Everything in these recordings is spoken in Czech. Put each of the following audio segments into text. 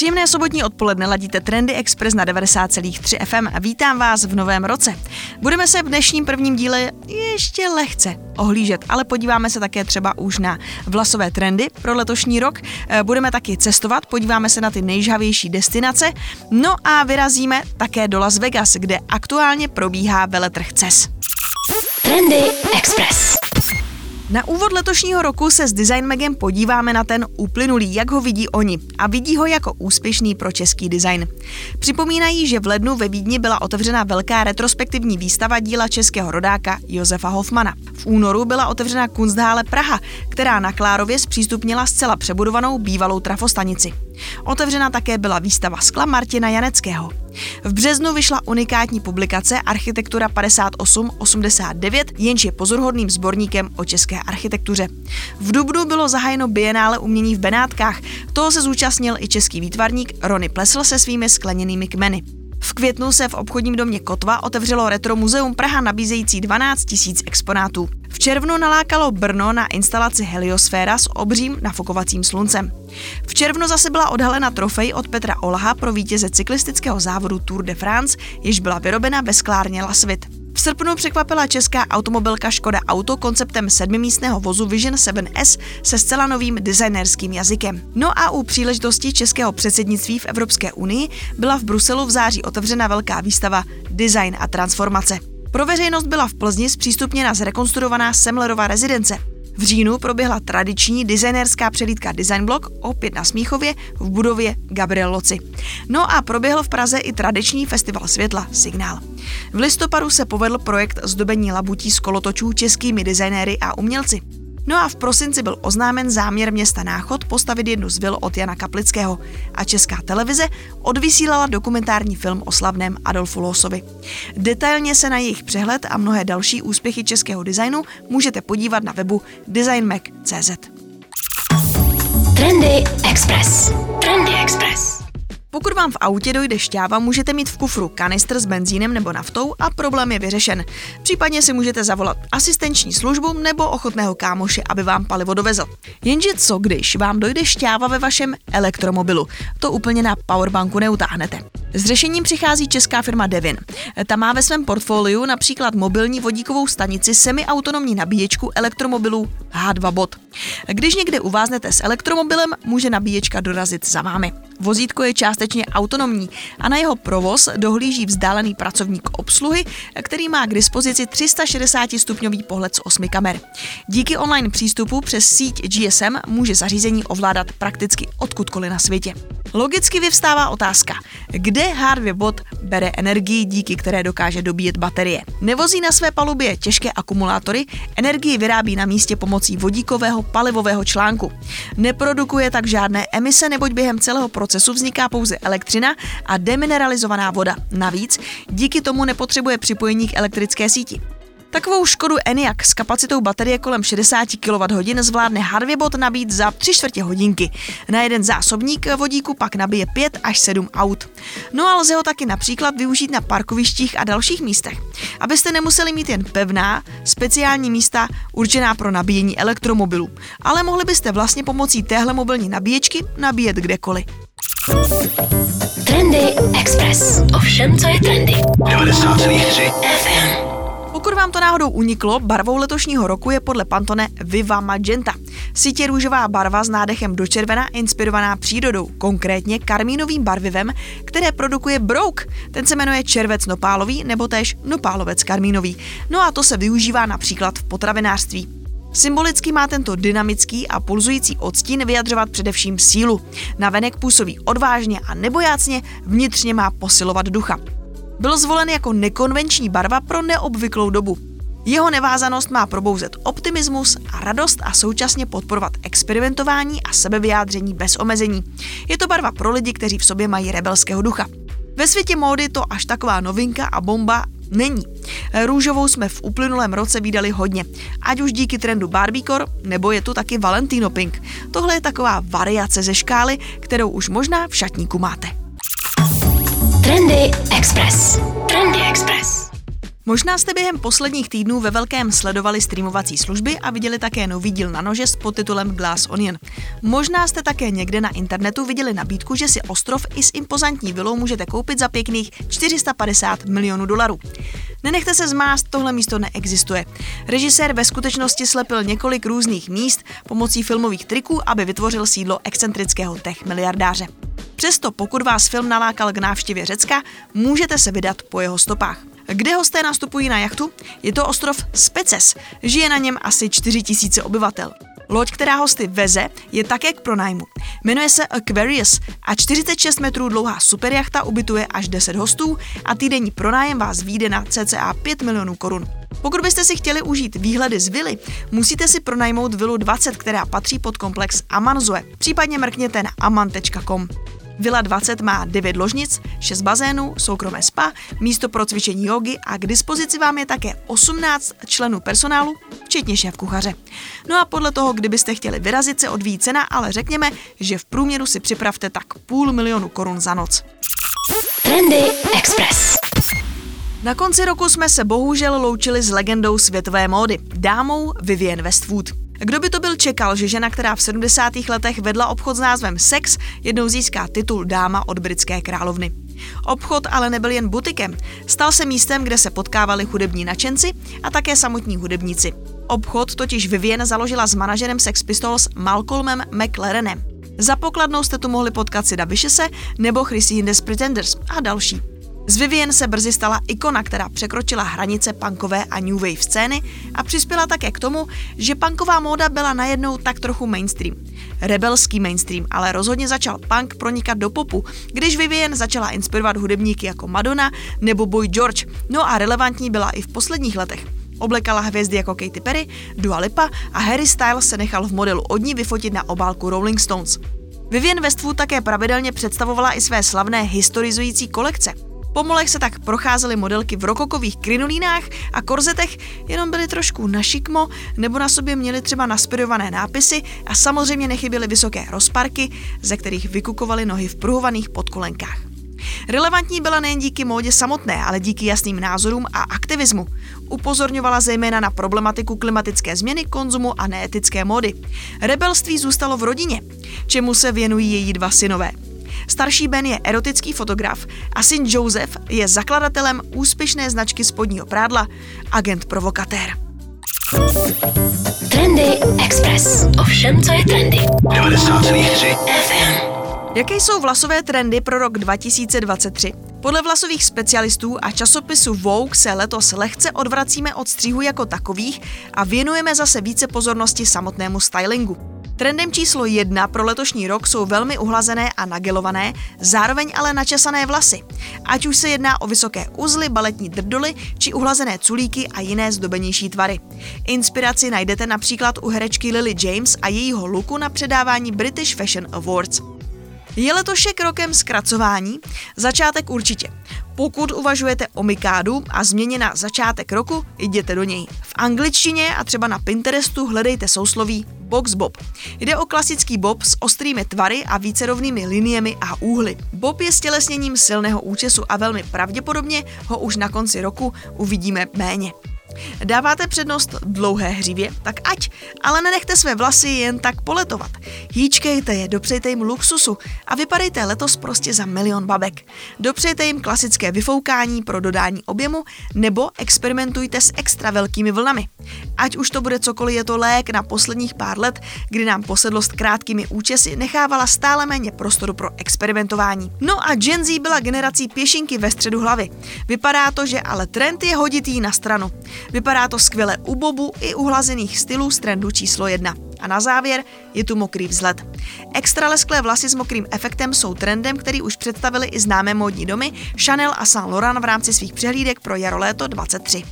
Příjemné sobotní odpoledne ladíte Trendy Express na 90,3 FM a vítám vás v novém roce. Budeme se v dnešním prvním díle ještě lehce ohlížet, ale podíváme se také třeba už na vlasové trendy pro letošní rok. Eh, Budeme taky cestovat, podíváme se na ty nejžhavější destinace, no a vyrazíme také do Las Vegas, kde aktuálně probíhá veletrh CES. Trendy Express. Na úvod letošního roku se s Design Magem podíváme na ten uplynulý, jak ho vidí oni a vidí ho jako úspěšný pro český design. Připomínají, že v lednu ve Vídni byla otevřena velká retrospektivní výstava díla českého rodáka Josefa Hofmana. V únoru byla otevřena Kunsthalle Praha, která na Klárově zpřístupnila zcela přebudovanou bývalou trafostanici. Otevřena také byla výstava skla Martina Janeckého. V březnu vyšla unikátní publikace Architektura 5889, jenž je pozoruhodným sborníkem o české architektuře. V dubnu bylo zahájeno bienále umění v Benátkách. Toho se zúčastnil i český výtvarník Rony Plesl se svými skleněnými kmeny. V květnu se v obchodním domě Kotva otevřelo Retro Muzeum Praha nabízející 12 000 exponátů. V červnu nalákalo Brno na instalaci Heliosféra s obřím nafukovacím sluncem. V červnu zase byla odhalena trofej od Petra Olaha pro vítěze cyklistického závodu Tour de France, jež byla vyrobena ve sklárně Lasvit. V srpnu překvapila česká automobilka Škoda Auto konceptem sedmimístného vozu Vision 7S se zcela novým designerským jazykem. No a u příležitosti českého předsednictví v Evropské unii byla v Bruselu v září otevřena velká výstava Design a transformace. Pro veřejnost byla v Plzni zpřístupněna zrekonstruovaná Semlerova rezidence. V říjnu proběhla tradiční designerská přelídka Design Block opět na Smíchově v budově Gabriel Loci. No a proběhl v Praze i tradiční festival světla Signál. V listopadu se povedl projekt zdobení labutí z kolotočů českými designéry a umělci. No a v prosinci byl oznámen záměr města Náchod postavit jednu z vil od Jana Kaplického a Česká televize odvysílala dokumentární film o slavném Adolfu Losovi. Detailně se na jejich přehled a mnohé další úspěchy českého designu můžete podívat na webu designmac.cz. Trendy Express. Trendy Express. Pokud vám v autě dojde šťáva, můžete mít v kufru kanistr s benzínem nebo naftou a problém je vyřešen. Případně si můžete zavolat asistenční službu nebo ochotného kámoše, aby vám palivo dovezl. Jenže co když vám dojde šťáva ve vašem elektromobilu? To úplně na powerbanku neutáhnete. S řešením přichází česká firma Devin. Ta má ve svém portfoliu například mobilní vodíkovou stanici semiautonomní nabíječku elektromobilů H2 Bot. Když někde uváznete s elektromobilem, může nabíječka dorazit za vámi. Vozítko je částečně autonomní a na jeho provoz dohlíží vzdálený pracovník obsluhy, který má k dispozici 360 stupňový pohled z osmi kamer. Díky online přístupu přes síť GSM může zařízení ovládat prakticky odkudkoliv na světě. Logicky vyvstává otázka, kde H2 Bot bere energii, díky které dokáže dobíjet baterie. Nevozí na své palubě těžké akumulátory, energii vyrábí na místě pomocí vodíkového palivového článku. Neprodukuje tak žádné emise, neboť během celého procesu vzniká pouze elektřina a demineralizovaná voda. Navíc díky tomu nepotřebuje připojení k elektrické síti. Takovou Škodu Enyaq s kapacitou baterie kolem 60 kWh zvládne Harvey-bot nabít za 3 čtvrtě hodinky. Na jeden zásobník vodíku pak nabije 5 až 7 aut. No a lze ho taky například využít na parkovištích a dalších místech. Abyste nemuseli mít jen pevná, speciální místa určená pro nabíjení elektromobilů, ale mohli byste vlastně pomocí téhle mobilní nabíječky nabíjet kdekoliv. Trendy Express. Ovšem, co je trendy? 90,3 FM. Pokud vám to náhodou uniklo, barvou letošního roku je podle Pantone Viva Magenta. Sítě růžová barva s nádechem do červena inspirovaná přírodou, konkrétně karmínovým barvivem, které produkuje Brouk. Ten se jmenuje červec nopálový nebo též nopálovec karmínový. No a to se využívá například v potravinářství. Symbolicky má tento dynamický a pulzující odstín vyjadřovat především sílu. Navenek působí odvážně a nebojácně, vnitřně má posilovat ducha. Byl zvolen jako nekonvenční barva pro neobvyklou dobu. Jeho nevázanost má probouzet optimismus a radost a současně podporovat experimentování a sebevyjádření bez omezení. Je to barva pro lidi, kteří v sobě mají rebelského ducha. Ve světě módy to až taková novinka a bomba není. Růžovou jsme v uplynulém roce vydali hodně, ať už díky trendu Barbiecore, nebo je tu taky Valentino Pink. Tohle je taková variace ze škály, kterou už možná v šatníku máte. Trendy Express. Trendy Express. Možná jste během posledních týdnů ve velkém sledovali streamovací služby a viděli také nový díl na nože s podtitulem Glass Onion. Možná jste také někde na internetu viděli nabídku, že si ostrov i s impozantní vilou můžete koupit za pěkných 450 milionů dolarů. Nenechte se zmást, tohle místo neexistuje. Režisér ve skutečnosti slepil několik různých míst pomocí filmových triků, aby vytvořil sídlo excentrického tech miliardáře. Přesto pokud vás film nalákal k návštěvě Řecka, můžete se vydat po jeho stopách. Kde hosté nastupují na jachtu? Je to ostrov Speces. Žije na něm asi 4000 obyvatel. Loď, která hosty veze, je také k pronájmu. Jmenuje se Aquarius a 46 metrů dlouhá superjachta ubytuje až 10 hostů a týdenní pronájem vás vyjde na cca 5 milionů korun. Pokud byste si chtěli užít výhledy z vily, musíte si pronajmout vilu 20, která patří pod komplex Amanzoe. Případně mrkněte na aman.com. Vila 20 má 9 ložnic, 6 bazénů, soukromé spa, místo pro cvičení jogy a k dispozici vám je také 18 členů personálu, včetně šéf kuchaře. No a podle toho, kdybyste chtěli vyrazit, se odvíjí cena, ale řekněme, že v průměru si připravte tak půl milionu korun za noc. Trendy Express. Na konci roku jsme se bohužel loučili s legendou světové módy, dámou Vivienne Westwood. Kdo by to byl čekal, že žena, která v 70. letech vedla obchod s názvem Sex, jednou získá titul dáma od britské královny. Obchod ale nebyl jen butikem, stal se místem, kde se potkávali hudební načenci a také samotní hudebníci. Obchod totiž Vivienne založila s manažerem Sex Pistols Malcolmem McLarenem. Za pokladnou jste tu mohli potkat Sida Viciouse nebo Chrissy Hindes Pretenders a další. Z Vivian se brzy stala ikona, která překročila hranice punkové a new wave scény a přispěla také k tomu, že punková móda byla najednou tak trochu mainstream. Rebelský mainstream, ale rozhodně začal punk pronikat do popu, když Vivian začala inspirovat hudebníky jako Madonna nebo Boy George, no a relevantní byla i v posledních letech. Oblekala hvězdy jako Katy Perry, Dua Lipa a Harry Styles se nechal v modelu od ní vyfotit na obálku Rolling Stones. Vivian Westwood také pravidelně představovala i své slavné historizující kolekce – po molech se tak procházely modelky v rokokových krinolínách a korzetech, jenom byly trošku na šikmo, nebo na sobě měly třeba naspirované nápisy a samozřejmě nechyběly vysoké rozparky, ze kterých vykukovaly nohy v pruhovaných podkolenkách. Relevantní byla nejen díky módě samotné, ale díky jasným názorům a aktivismu. Upozorňovala zejména na problematiku klimatické změny, konzumu a neetické módy. Rebelství zůstalo v rodině, čemu se věnují její dva synové. Starší Ben je erotický fotograf a syn Joseph je zakladatelem úspěšné značky spodního prádla Agent Provokatér. Trendy Express. Ovšem, co je trendy. 90,3 FM. Jaké jsou vlasové trendy pro rok 2023? Podle vlasových specialistů a časopisu Vogue se letos lehce odvracíme od střihu jako takových a věnujeme zase více pozornosti samotnému stylingu. Trendem číslo jedna pro letošní rok jsou velmi uhlazené a nagelované, zároveň ale načesané vlasy. Ať už se jedná o vysoké uzly, baletní drdoly či uhlazené culíky a jiné zdobenější tvary. Inspiraci najdete například u herečky Lily James a jejího luku na předávání British Fashion Awards. Je letošek rokem zkracování? Začátek určitě. Pokud uvažujete o mikádu a změně na začátek roku, jděte do něj. V angličtině a třeba na Pinterestu hledejte sousloví Box Bob. Jde o klasický bob s ostrými tvary a vícerovnými liniemi a úhly. Bob je stělesněním silného účesu a velmi pravděpodobně ho už na konci roku uvidíme méně. Dáváte přednost dlouhé hřívě? Tak ať, ale nenechte své vlasy jen tak poletovat. Hýčkejte je, dopřejte jim luxusu a vypadejte letos prostě za milion babek. Dopřejte jim klasické vyfoukání pro dodání objemu nebo experimentujte s extra velkými vlnami. Ať už to bude cokoliv, je to lék na posledních pár let, kdy nám posedlost krátkými účesy nechávala stále méně prostoru pro experimentování. No a Gen Z byla generací pěšinky ve středu hlavy. Vypadá to, že ale trend je hoditý na stranu. Vypadá to skvěle u bobu i u hlazených stylů z trendu číslo 1. A na závěr je tu mokrý vzhled. Extra lesklé vlasy s mokrým efektem jsou trendem, který už představili i známé módní domy Chanel a Saint Laurent v rámci svých přehlídek pro jaro léto 23.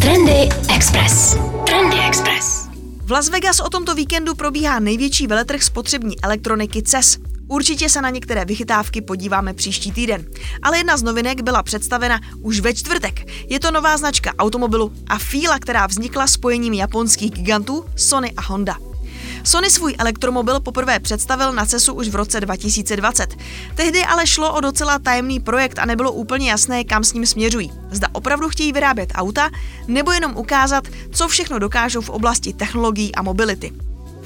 Trendy Express. Trendy Express. V Las Vegas o tomto víkendu probíhá největší veletrh spotřební elektroniky CES. Určitě se na některé vychytávky podíváme příští týden. Ale jedna z novinek byla představena už ve čtvrtek. Je to nová značka automobilu a fíla, která vznikla spojením japonských gigantů Sony a Honda. Sony svůj elektromobil poprvé představil na CESu už v roce 2020. Tehdy ale šlo o docela tajemný projekt a nebylo úplně jasné, kam s ním směřují. Zda opravdu chtějí vyrábět auta, nebo jenom ukázat, co všechno dokážou v oblasti technologií a mobility.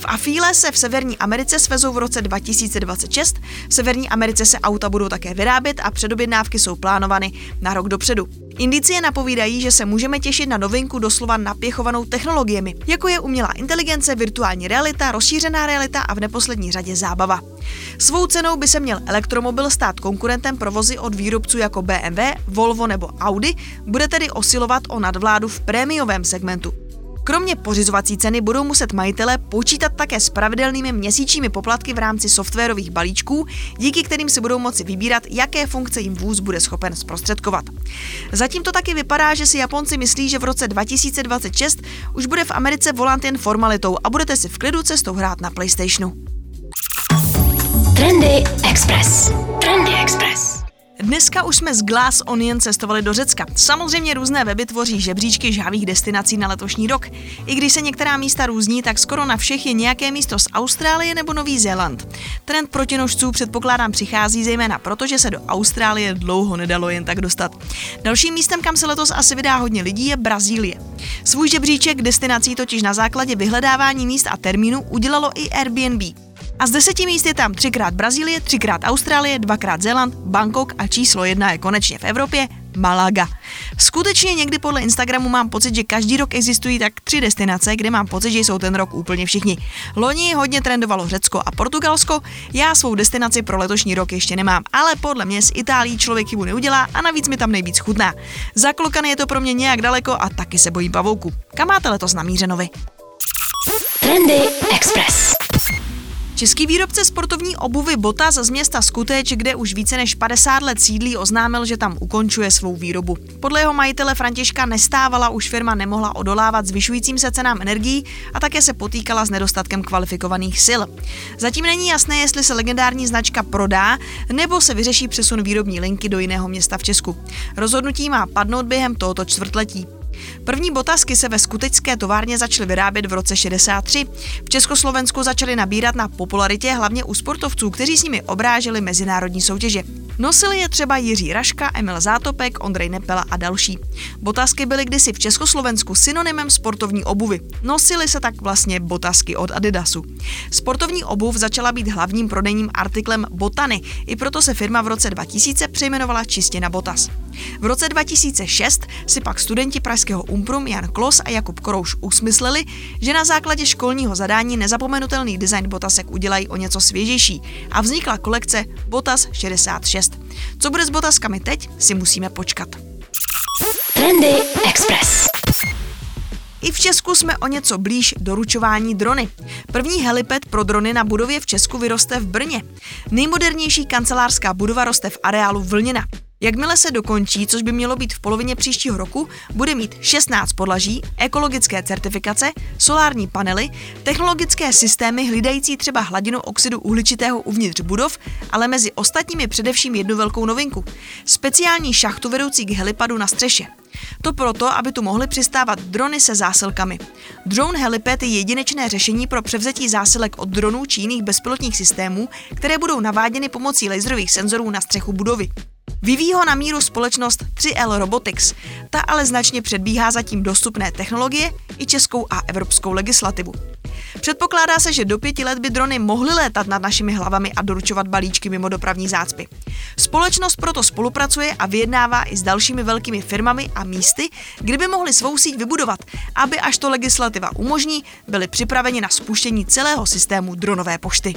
V Afíle se v Severní Americe svezou v roce 2026, v Severní Americe se auta budou také vyrábět a předobjednávky jsou plánovány na rok dopředu. Indicie napovídají, že se můžeme těšit na novinku doslova napěchovanou technologiemi, jako je umělá inteligence, virtuální realita, rozšířená realita a v neposlední řadě zábava. Svou cenou by se měl elektromobil stát konkurentem provozy od výrobců jako BMW, Volvo nebo Audi, bude tedy osilovat o nadvládu v prémiovém segmentu. Kromě pořizovací ceny budou muset majitele počítat také s pravidelnými měsíčními poplatky v rámci softwarových balíčků, díky kterým si budou moci vybírat, jaké funkce jim vůz bude schopen zprostředkovat. Zatím to taky vypadá, že si Japonci myslí, že v roce 2026 už bude v Americe volant jen formalitou a budete si v klidu cestou hrát na PlayStationu. Trendy Express. Trendy Express. Dneska už jsme z Glass Onion cestovali do Řecka. Samozřejmě různé weby tvoří žebříčky žávých destinací na letošní rok. I když se některá místa různí, tak skoro na všech je nějaké místo z Austrálie nebo Nový Zéland. Trend protinožců předpokládám přichází zejména proto, že se do Austrálie dlouho nedalo jen tak dostat. Dalším místem, kam se letos asi vydá hodně lidí, je Brazílie. Svůj žebříček destinací totiž na základě vyhledávání míst a termínu udělalo i Airbnb. A z deseti míst je tam třikrát Brazílie, třikrát Austrálie, dvakrát Zéland, Bangkok a číslo jedna je konečně v Evropě Malaga. Skutečně někdy podle Instagramu mám pocit, že každý rok existují tak tři destinace, kde mám pocit, že jsou ten rok úplně všichni. Loni hodně trendovalo Řecko a Portugalsko, já svou destinaci pro letošní rok ještě nemám, ale podle mě z Itálií člověk chybu neudělá a navíc mi tam nejvíc chutná. Za klokany je to pro mě nějak daleko a taky se bojím pavouku. Kam máte letos namířeno vy? Trendy Express. Český výrobce sportovní obuvy Botas z města Skuteč, kde už více než 50 let sídlí, oznámil, že tam ukončuje svou výrobu. Podle jeho majitele Františka nestávala, už firma nemohla odolávat zvyšujícím se cenám energií a také se potýkala s nedostatkem kvalifikovaných sil. Zatím není jasné, jestli se legendární značka prodá nebo se vyřeší přesun výrobní linky do jiného města v Česku. Rozhodnutí má padnout během tohoto čtvrtletí. První botasky se ve skutečské továrně začaly vyrábět v roce 63. V Československu začaly nabírat na popularitě hlavně u sportovců, kteří s nimi obráželi mezinárodní soutěže. Nosili je třeba Jiří Raška, Emil Zátopek, Ondrej Nepela a další. Botasky byly kdysi v Československu synonymem sportovní obuvy. Nosily se tak vlastně botasky od Adidasu. Sportovní obuv začala být hlavním prodejním artiklem Botany, i proto se firma v roce 2000 přejmenovala čistě na Botas. V roce 2006 si pak studenti pražského Umprum Jan Klos a Jakub Korouš usmysleli, že na základě školního zadání nezapomenutelný design botasek udělají o něco svěžejší a vznikla kolekce Botas 66. Co bude s botaskami teď, si musíme počkat. Trendy Express. I v Česku jsme o něco blíž doručování drony. První helipad pro drony na budově v Česku vyroste v Brně. Nejmodernější kancelářská budova roste v areálu Vlněna. Jakmile se dokončí, což by mělo být v polovině příštího roku, bude mít 16 podlaží, ekologické certifikace, solární panely, technologické systémy hlídající třeba hladinu oxidu uhličitého uvnitř budov, ale mezi ostatními především jednu velkou novinku. Speciální šachtu vedoucí k helipadu na střeše. To proto, aby tu mohly přistávat drony se zásilkami. Drone Helipad je jedinečné řešení pro převzetí zásilek od dronů či jiných bezpilotních systémů, které budou naváděny pomocí laserových senzorů na střechu budovy. Vyvíjí ho na míru společnost 3L Robotics. Ta ale značně předbíhá zatím dostupné technologie i českou a evropskou legislativu. Předpokládá se, že do pěti let by drony mohly létat nad našimi hlavami a doručovat balíčky mimo dopravní zácpy. Společnost proto spolupracuje a vyjednává i s dalšími velkými firmami a místy, kde by mohli svou síť vybudovat, aby až to legislativa umožní, byli připraveni na spuštění celého systému dronové pošty.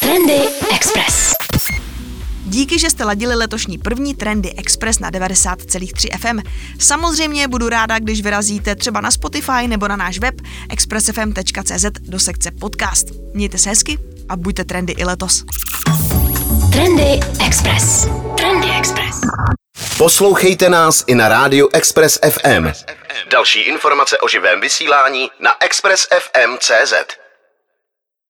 Trendy Express. Díky, že jste ladili letošní první Trendy Express na 90,3 FM. Samozřejmě budu ráda, když vyrazíte třeba na Spotify nebo na náš web expressfm.cz do sekce podcast. Mějte se hezky a buďte trendy i letos. Trendy Express. Trendy Express. Poslouchejte nás i na rádiu Express FM. Další informace o živém vysílání na expressfm.cz.